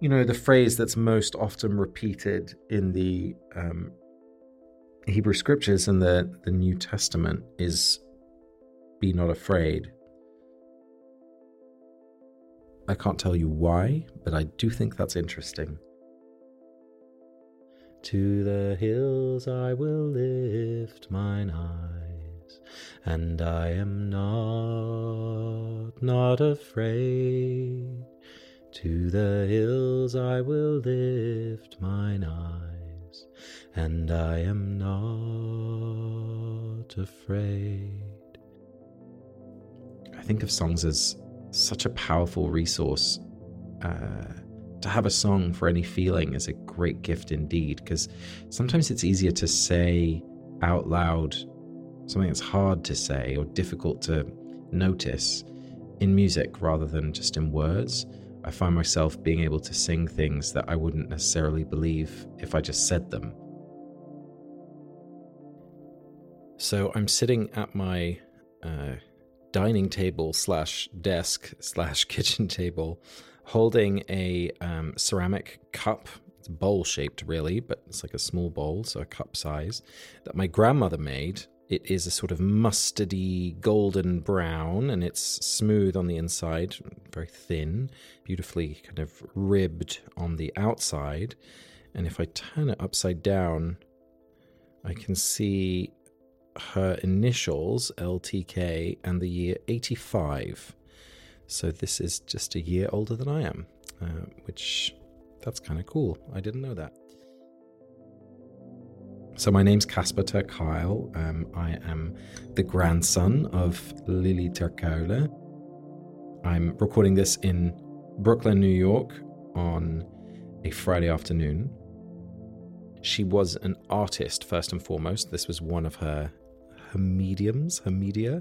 You know, the phrase that's most often repeated in the um, Hebrew scriptures and the, the New Testament is be not afraid. I can't tell you why, but I do think that's interesting. To the hills I will lift mine eyes, and I am not, not afraid. To the hills I will lift mine eyes, and I am not afraid. I think of songs as such a powerful resource. Uh, to have a song for any feeling is a great gift indeed, because sometimes it's easier to say out loud something that's hard to say or difficult to notice in music rather than just in words. I find myself being able to sing things that I wouldn't necessarily believe if I just said them. So I'm sitting at my uh, dining table slash desk slash kitchen table holding a um, ceramic cup. It's bowl shaped, really, but it's like a small bowl, so a cup size, that my grandmother made. It is a sort of mustardy golden brown and it's smooth on the inside, very thin, beautifully kind of ribbed on the outside. And if I turn it upside down, I can see her initials, LTK, and the year 85. So this is just a year older than I am, uh, which that's kind of cool. I didn't know that. So my name's Casper ter Kuile. Um, I am the grandson of Lily ter. I'm recording this in Brooklyn, New York on a Friday afternoon. She was an artist first and foremost. This was one of her her mediums, her media.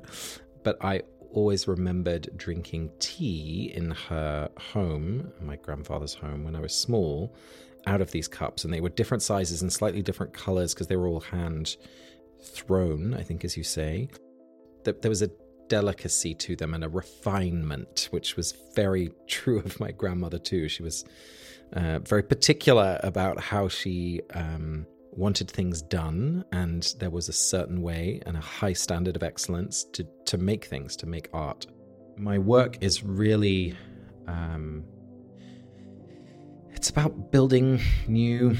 But I always remembered drinking tea in her home, my grandfather's home, when I was small, out of these cups. And they were different sizes and slightly different colors because they were all hand thrown, I think, as you say. There was a delicacy to them and a refinement, which was very true of my grandmother, too. She was uh, very particular about how she. Um, wanted things done, and there was a certain way and a high standard of excellence to, to make things, to make art. My work is really. Um, it's about building new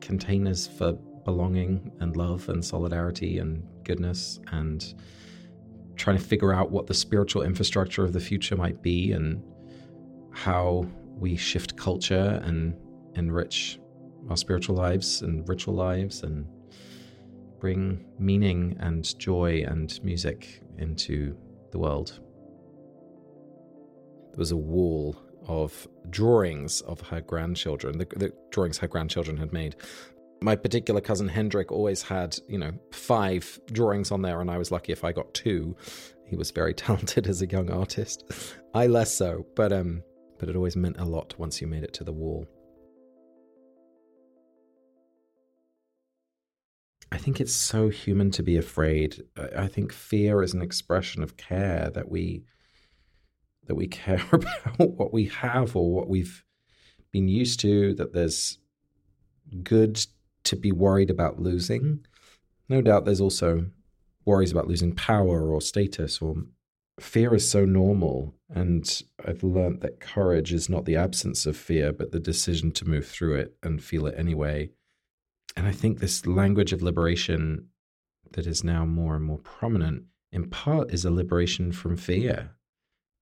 containers for belonging and love and solidarity and goodness and trying to figure out what the spiritual infrastructure of the future might be and how we shift culture and enrich our spiritual lives and ritual lives and bring meaning and joy and music into the world. There was a wall of drawings of her grandchildren, the, the drawings her grandchildren had made. My particular cousin Hendrik always had, you know, five drawings on there, and I was lucky if I got two. He was very talented as a young artist. I less so, but um, but it always meant a lot once you made it to the wall. I think it's so human to be afraid. I think fear is an expression of care that we that we care about what we have or what we've been used to, that there's good to be worried about losing. Mm-hmm. No doubt there's also worries about losing power or status or fear is so normal and I've learned that courage is not the absence of fear but the decision to move through it and feel it anyway. And I think this language of liberation that is now more and more prominent, in part, is a liberation from fear,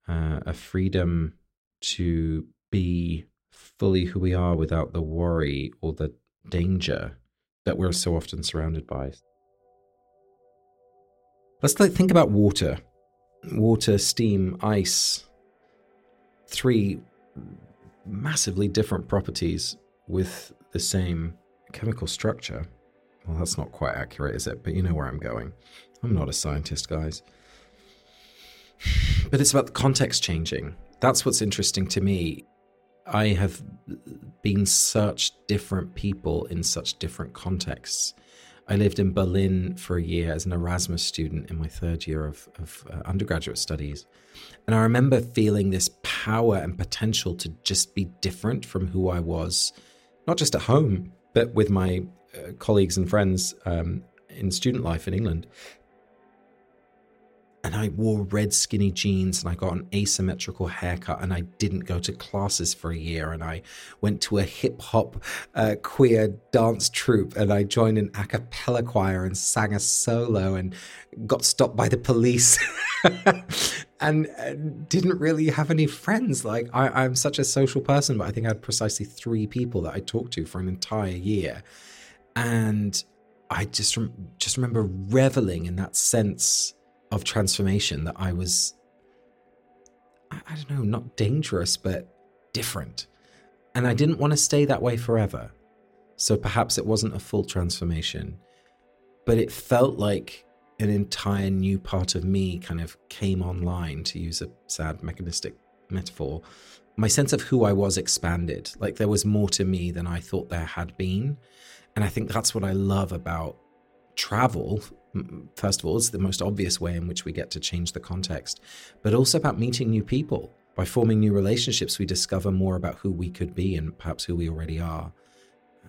uh, a freedom to be fully who we are without the worry or the danger that we're so often surrounded by. Let's think about water water, steam, ice. Three massively different properties with the same chemical structure. Well, that's not quite accurate, is it? But you know where I'm going. I'm not a scientist, guys. But it's about the context changing. That's what's interesting to me. I have been such different people in such different contexts. I lived in Berlin for a year as an Erasmus student in my third year of, of uh, undergraduate studies. And I remember feeling this power and potential to just be different from who I was, not just at home, but with my uh, colleagues and friends um, in student life in England and I wore red skinny jeans and I got an asymmetrical haircut and I didn't go to classes for a year and I went to a hip hop uh, queer dance troupe and I joined an a cappella choir and sang a solo and got stopped by the police and uh, didn't really have any friends. Like I, I'm such a social person, but I think I had precisely three people that I talked to for an entire year. And I just, just remember reveling in that sense of transformation that I was, I, I don't know, not dangerous, but different. And I didn't want to stay that way forever. So perhaps it wasn't a full transformation, but it felt like an entire new part of me kind of came online, to use a sad mechanistic metaphor. My sense of who I was expanded. Like there was more to me than I thought there had been. And I think that's what I love about travel first of all, it's the most obvious way in which we get to change the context, but also about meeting new people. By forming new relationships, we discover more about who we could be and perhaps who we already are.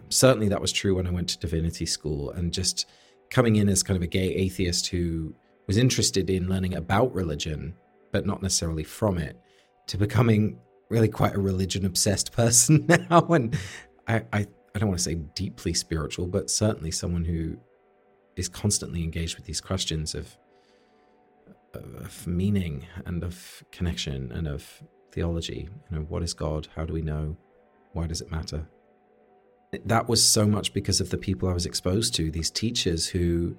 Certainly, that was true when I went to divinity school and just coming in as kind of a gay atheist who was interested in learning about religion, but not necessarily from it, to becoming really quite a religion obsessed person now. And I, I, I don't want to say deeply spiritual, but certainly someone who is constantly engaged with these questions of of meaning and of connection and of theology. You know, what is God? How do we know? Why does it matter? That was so much because of the people I was exposed to, these teachers who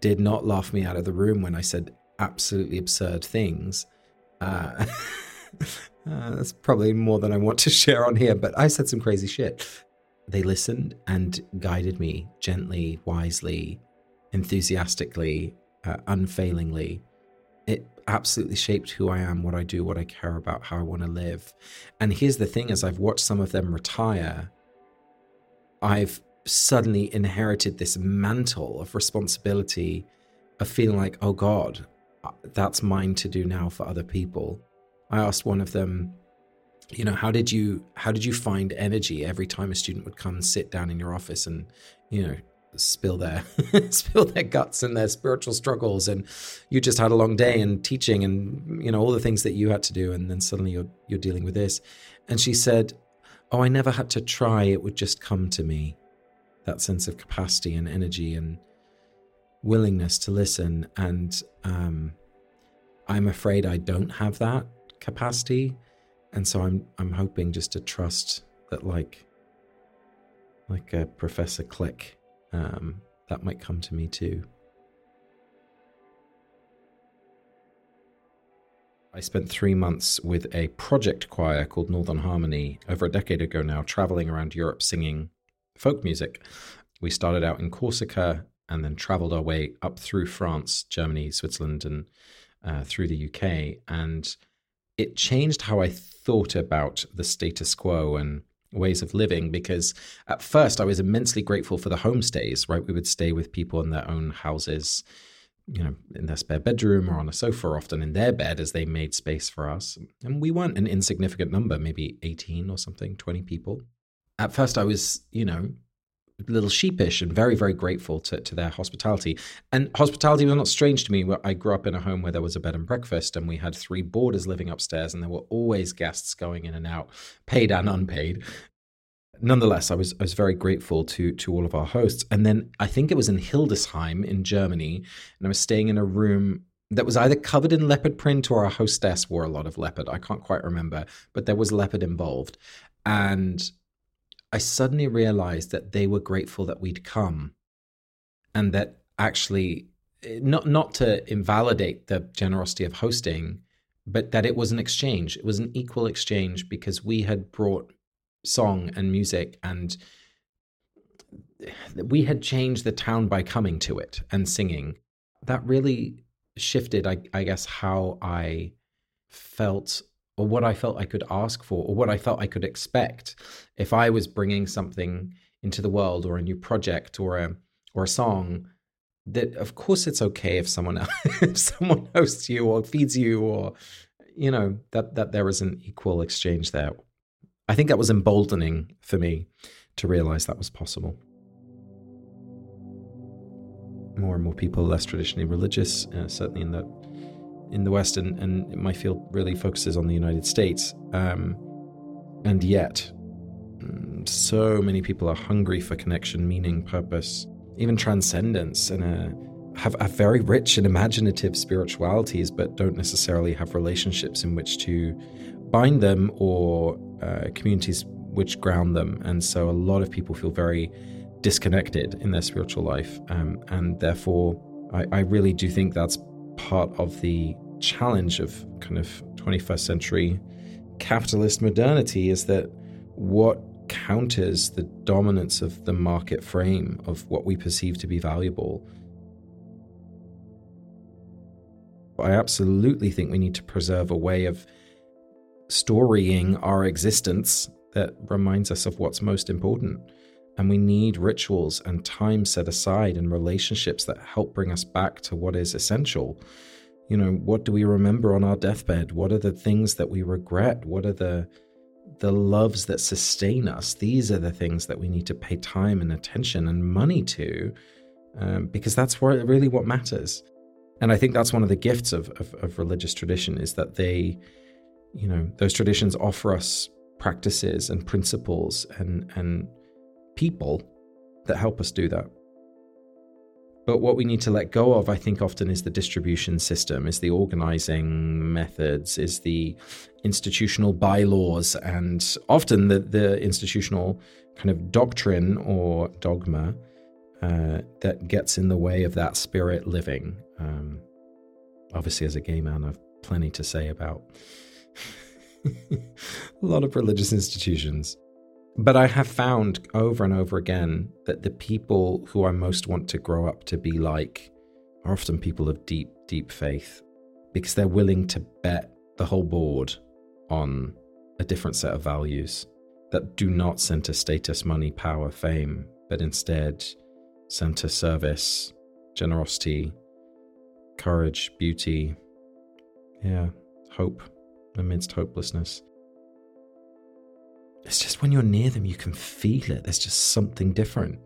did not laugh me out of the room when I said absolutely absurd things. Uh, uh, that's probably more than I want to share on here, but I said some crazy shit. They listened and guided me gently, wisely, enthusiastically, uh, unfailingly. It absolutely shaped who I am, what I do, what I care about, how I want to live. And here's the thing as I've watched some of them retire, I've suddenly inherited this mantle of responsibility of feeling like, oh God, uh, that's mine to do now for other people. I asked one of them, you know how did you how did you find energy every time a student would come sit down in your office and you know spill their spill their guts and their spiritual struggles? And you just had a long day and teaching and you know all the things that you had to do and then suddenly you're you're dealing with this. And she said oh i never had to try. It would just come to me that sense of capacity and energy and willingness to listen. And um, i'm afraid i don't have that capacity and so I'm I'm hoping just to trust that like like a Professor Click, um, that might come to me too. I spent three months with a project choir called Northern Harmony over a decade ago now, traveling around Europe singing folk music. We started out in Corsica and then traveled our way up through France, Germany, Switzerland, and uh, through the UK. And it changed how I thought about the status quo and ways of living because at first I was immensely grateful for the homestays, right? We would stay with people in their own houses, you know, in their spare bedroom or on a sofa, often in their bed as they made space for us. And we weren't an insignificant number, maybe 18 or something, 20 people. At first I was, you know, little sheepish and very, very grateful to, to their hospitality. And hospitality was not strange to me. I grew up in a home where there was a bed and breakfast, and we had three boarders living upstairs, and there were always guests going in and out, paid and unpaid. Nonetheless, I was I was very grateful to to all of our hosts. And then I think it was in Hildesheim in Germany, and I was staying in a room that was either covered in leopard print or our hostess wore a lot of leopard. I can't quite remember, but there was leopard involved. And I suddenly realized that they were grateful that we'd come and that actually eh, not not to invalidate the generosity of hosting but that it was an exchange. It was an equal exchange because we had brought song and music and we had changed the town by coming to it and singing. That really shifted I, I guess how i felt or what I felt I could ask for or what I felt I could expect if I was bringing something into the world or a new project or a or a song, that of course it's okay if someone else, if someone hosts you or feeds you or you know that that there is an equal exchange there. I think that was emboldening for me to realize that was possible. More and more people less traditionally religious, uh, certainly in the in the West, and, and my field really focuses on the United States. Um, and yet, mm, so many people are hungry for connection, meaning, purpose, even transcendence, and a, have, have very rich and imaginative spiritualities, but don't necessarily have relationships in which to bind them or uh, communities which ground them. And so a lot of people feel very disconnected in their spiritual life. Um, and therefore, I, I really do think that's part of the challenge of kind of 21st century capitalist modernity is that what counters the dominance of the market frame of what we perceive to be valuable. I absolutely think we need to preserve a way of storying our existence that reminds us of what's most important. And we need rituals and time set aside and relationships that help bring us back to what is essential. You know, what do we remember on our deathbed? What are the things that we regret? What are the the loves that sustain us? These are the things that we need to pay time and attention and money to, um, because that's where really what matters. And I think that's one of the gifts of, of, of religious tradition is that they, you know, those traditions offer us practices and principles and and people that help us do that. But what we need to let go of, I think, often is the distribution system, is the organizing methods, is the institutional bylaws, and often the, the institutional kind of doctrine or dogma uh, that gets in the way of that spirit living. Um, obviously, as a gay man, I've plenty to say about a lot of religious institutions. But I have found over and over again that the people who I most want to grow up to be like are often people of deep, deep faith because they're willing to bet the whole board on a different set of values that do not center status, money, power, fame, but instead center service, generosity, courage, beauty, yeah, hope amidst hopelessness it's just when you're near them, you can feel it. There's just something different.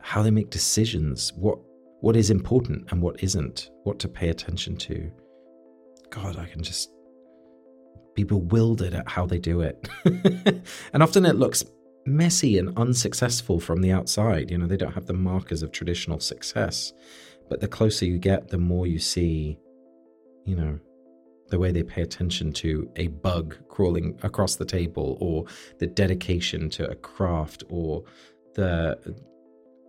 How they make decisions, what what is important and what isn't, what to pay attention to. God, I can just be bewildered at how they do it. and often it looks messy and unsuccessful from the outside. You know, they don't have the markers of traditional success. But the closer you get, the more you see, you know, the way they pay attention to a bug crawling across the table or the dedication to a craft or the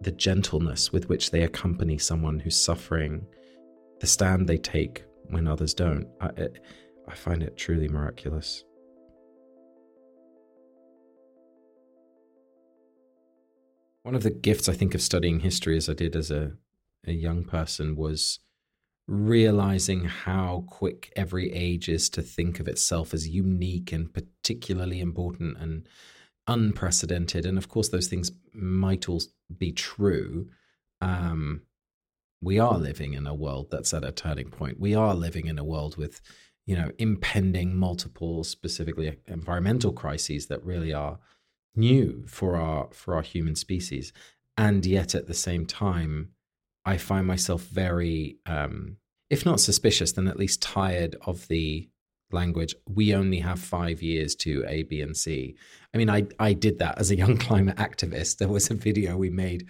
the gentleness with which they accompany someone who's suffering the stand they take when others don't. I, it, I find it truly miraculous. One of the gifts i think of studying history as i did as a, a young person was realizing how quick every age is to think of itself as unique and particularly important and unprecedented. And of course, those things might all be true. Um, we are living in a world that's at a turning point. We are living in a world with, you know, impending multiple, specifically environmental crises that really are new for our for our human species. And yet, at the same time, I find myself very, um, if not suspicious, then at least tired of the language. We only have five years to A, B, and C. I mean, I, I did that as a young climate activist. There was a video we made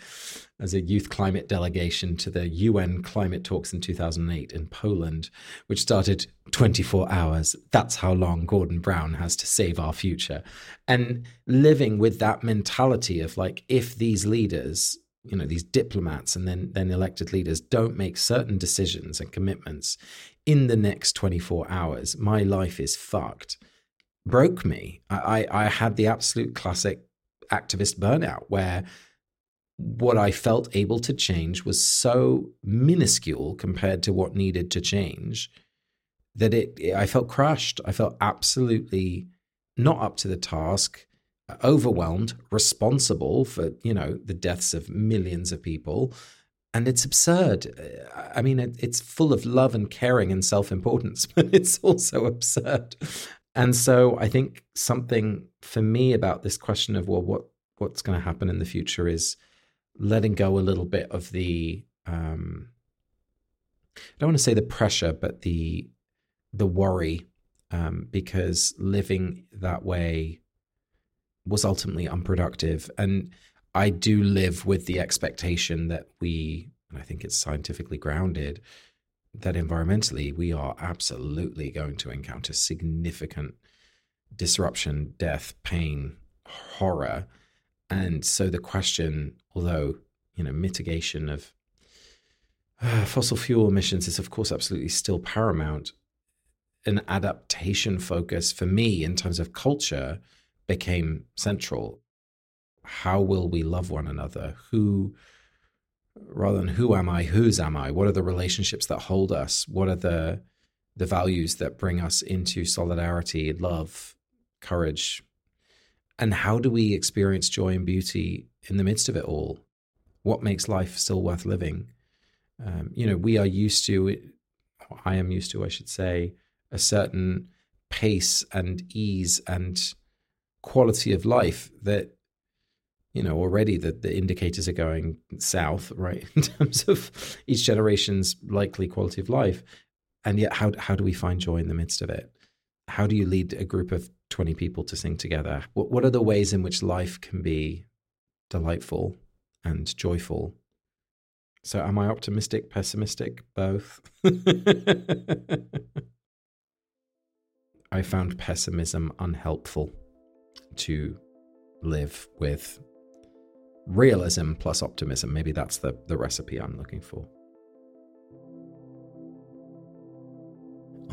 as a youth climate delegation to the UN climate talks in 2008 in Poland, which started 24 hours. That's how long Gordon Brown has to save our future. And living with that mentality of like, if these leaders you know these diplomats and then then elected leaders don't make certain decisions and commitments in the next 24 hours. My life is fucked. Broke me. I i, I had the absolute classic activist burnout where what i felt able to change was so minuscule compared to what needed to change that it i felt crushed. I felt absolutely not up to the task overwhelmed, responsible for, you know, the deaths of millions of people. And it's absurd. I mean, it, it's full of love and caring and self importance, but it's also absurd. And so I think something for me about this question of, well, what, what's going to happen in the future is letting go a little bit of the, um, I don't want to say the pressure, but the, the worry, um, because living that way was ultimately unproductive. And I do live with the expectation that we, and I think it's scientifically grounded, that environmentally we are absolutely going to encounter significant disruption, death, pain, horror. And so the question, although, you know, mitigation of uh, fossil fuel emissions is, of course, absolutely still paramount, an adaptation focus for me in terms of culture became central. How will we love one another? Who, rather than who am I, whose am I? What are the relationships that hold us? What are the the values that bring us into solidarity, love, courage? And how do we experience joy and beauty in the midst of it all? What makes life still worth living? Um, you know, we are used to, I am used to, I should say, a certain pace and ease and quality of life that you know already the, the indicators are going south right in terms of each generation's likely quality of life. And yet how how do we find joy in the midst of it? How do you lead a group of 20 people to sing together? What what are the ways in which life can be delightful and joyful? So am i optimistic pessimistic? Both. I found pessimism unhelpful to live with realism plus optimism. Maybe that's the, the recipe I'm looking for.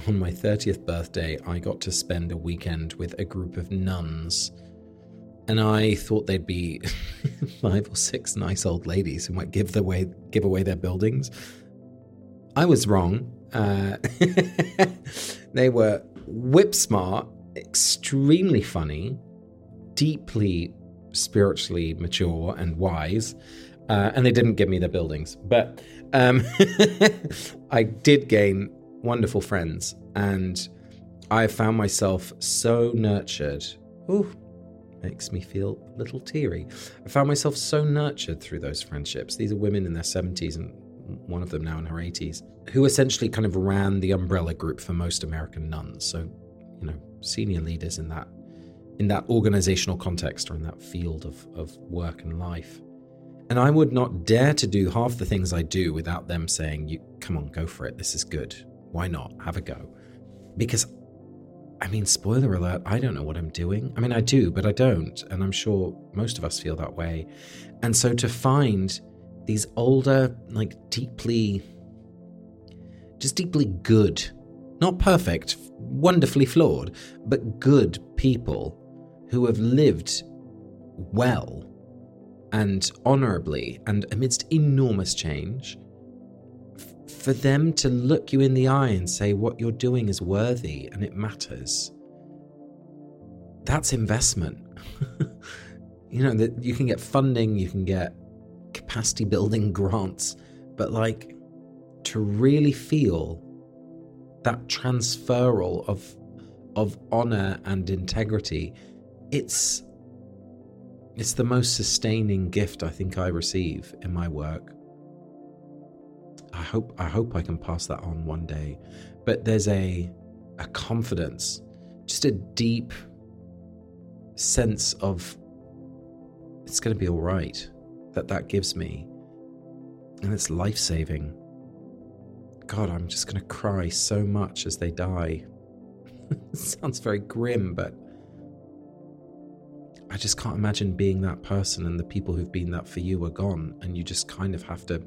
On my 30th birthday, I got to spend a weekend with a group of nuns. And I thought they'd be five or six nice old ladies who might give, the way, give away their buildings. I was wrong. Uh, they were whip smart, extremely funny, deeply spiritually mature and wise. Uh, and they didn't give me their buildings, but um, I did gain wonderful friends, and I found myself so nurtured. Ooh, makes me feel a little teary. I found myself so nurtured through those friendships. These are women in their 70s and one of them now in her 80s, who essentially kind of ran the umbrella group for most American nuns. So, you know, senior leaders in that in that organizational context or in that field of, of work and life. And I would not dare to do half the things I do without them saying, "You come on, go for it. This is good. Why not? Have a go." Because I mean, spoiler alert, I don't know what I'm doing. I mean, I do, but I don't, and I'm sure most of us feel that way. And so to find these older, like deeply just deeply good, not perfect, wonderfully flawed, but good people who have lived well and honorably and amidst enormous change, f- for them to look you in the eye and say what you're doing is worthy and it matters, that's investment. you know, that you can get funding, you can get capacity building grants, but like to really feel that transferal of of honor and integrity it's it's the most sustaining gift I think I receive in my work. I hope I hope I can pass that on one day. But there's a a confidence, just a deep sense of it's going to be all right that that gives me. And it's life-saving. God, I'm just going to cry so much as they die. sounds very grim, but I just can't imagine being that person and the people who've been that for you are gone. And you just kind of have to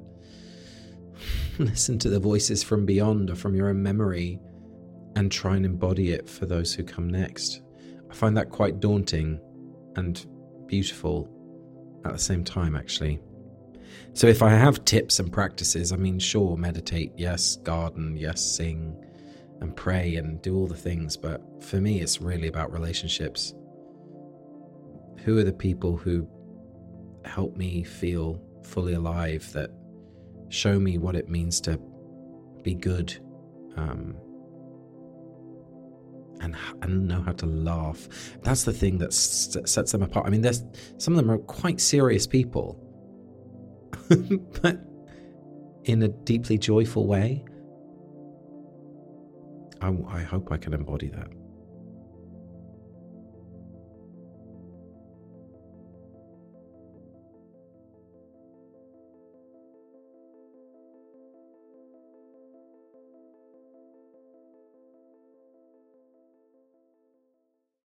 listen to the voices from beyond or from your own memory and try and embody it for those who come next. I find that quite daunting and beautiful at the same time, actually. So, if I have tips and practices, I mean, sure, meditate, yes, garden, yes, sing and pray and do all the things, but for me, it's really about relationships who are the people who help me feel fully alive, that show me what it means to be good um, and, and know how to laugh. That's the thing that sets them apart. I mean, there's some of them are quite serious people, but in a deeply joyful way. I, I hope I can embody that.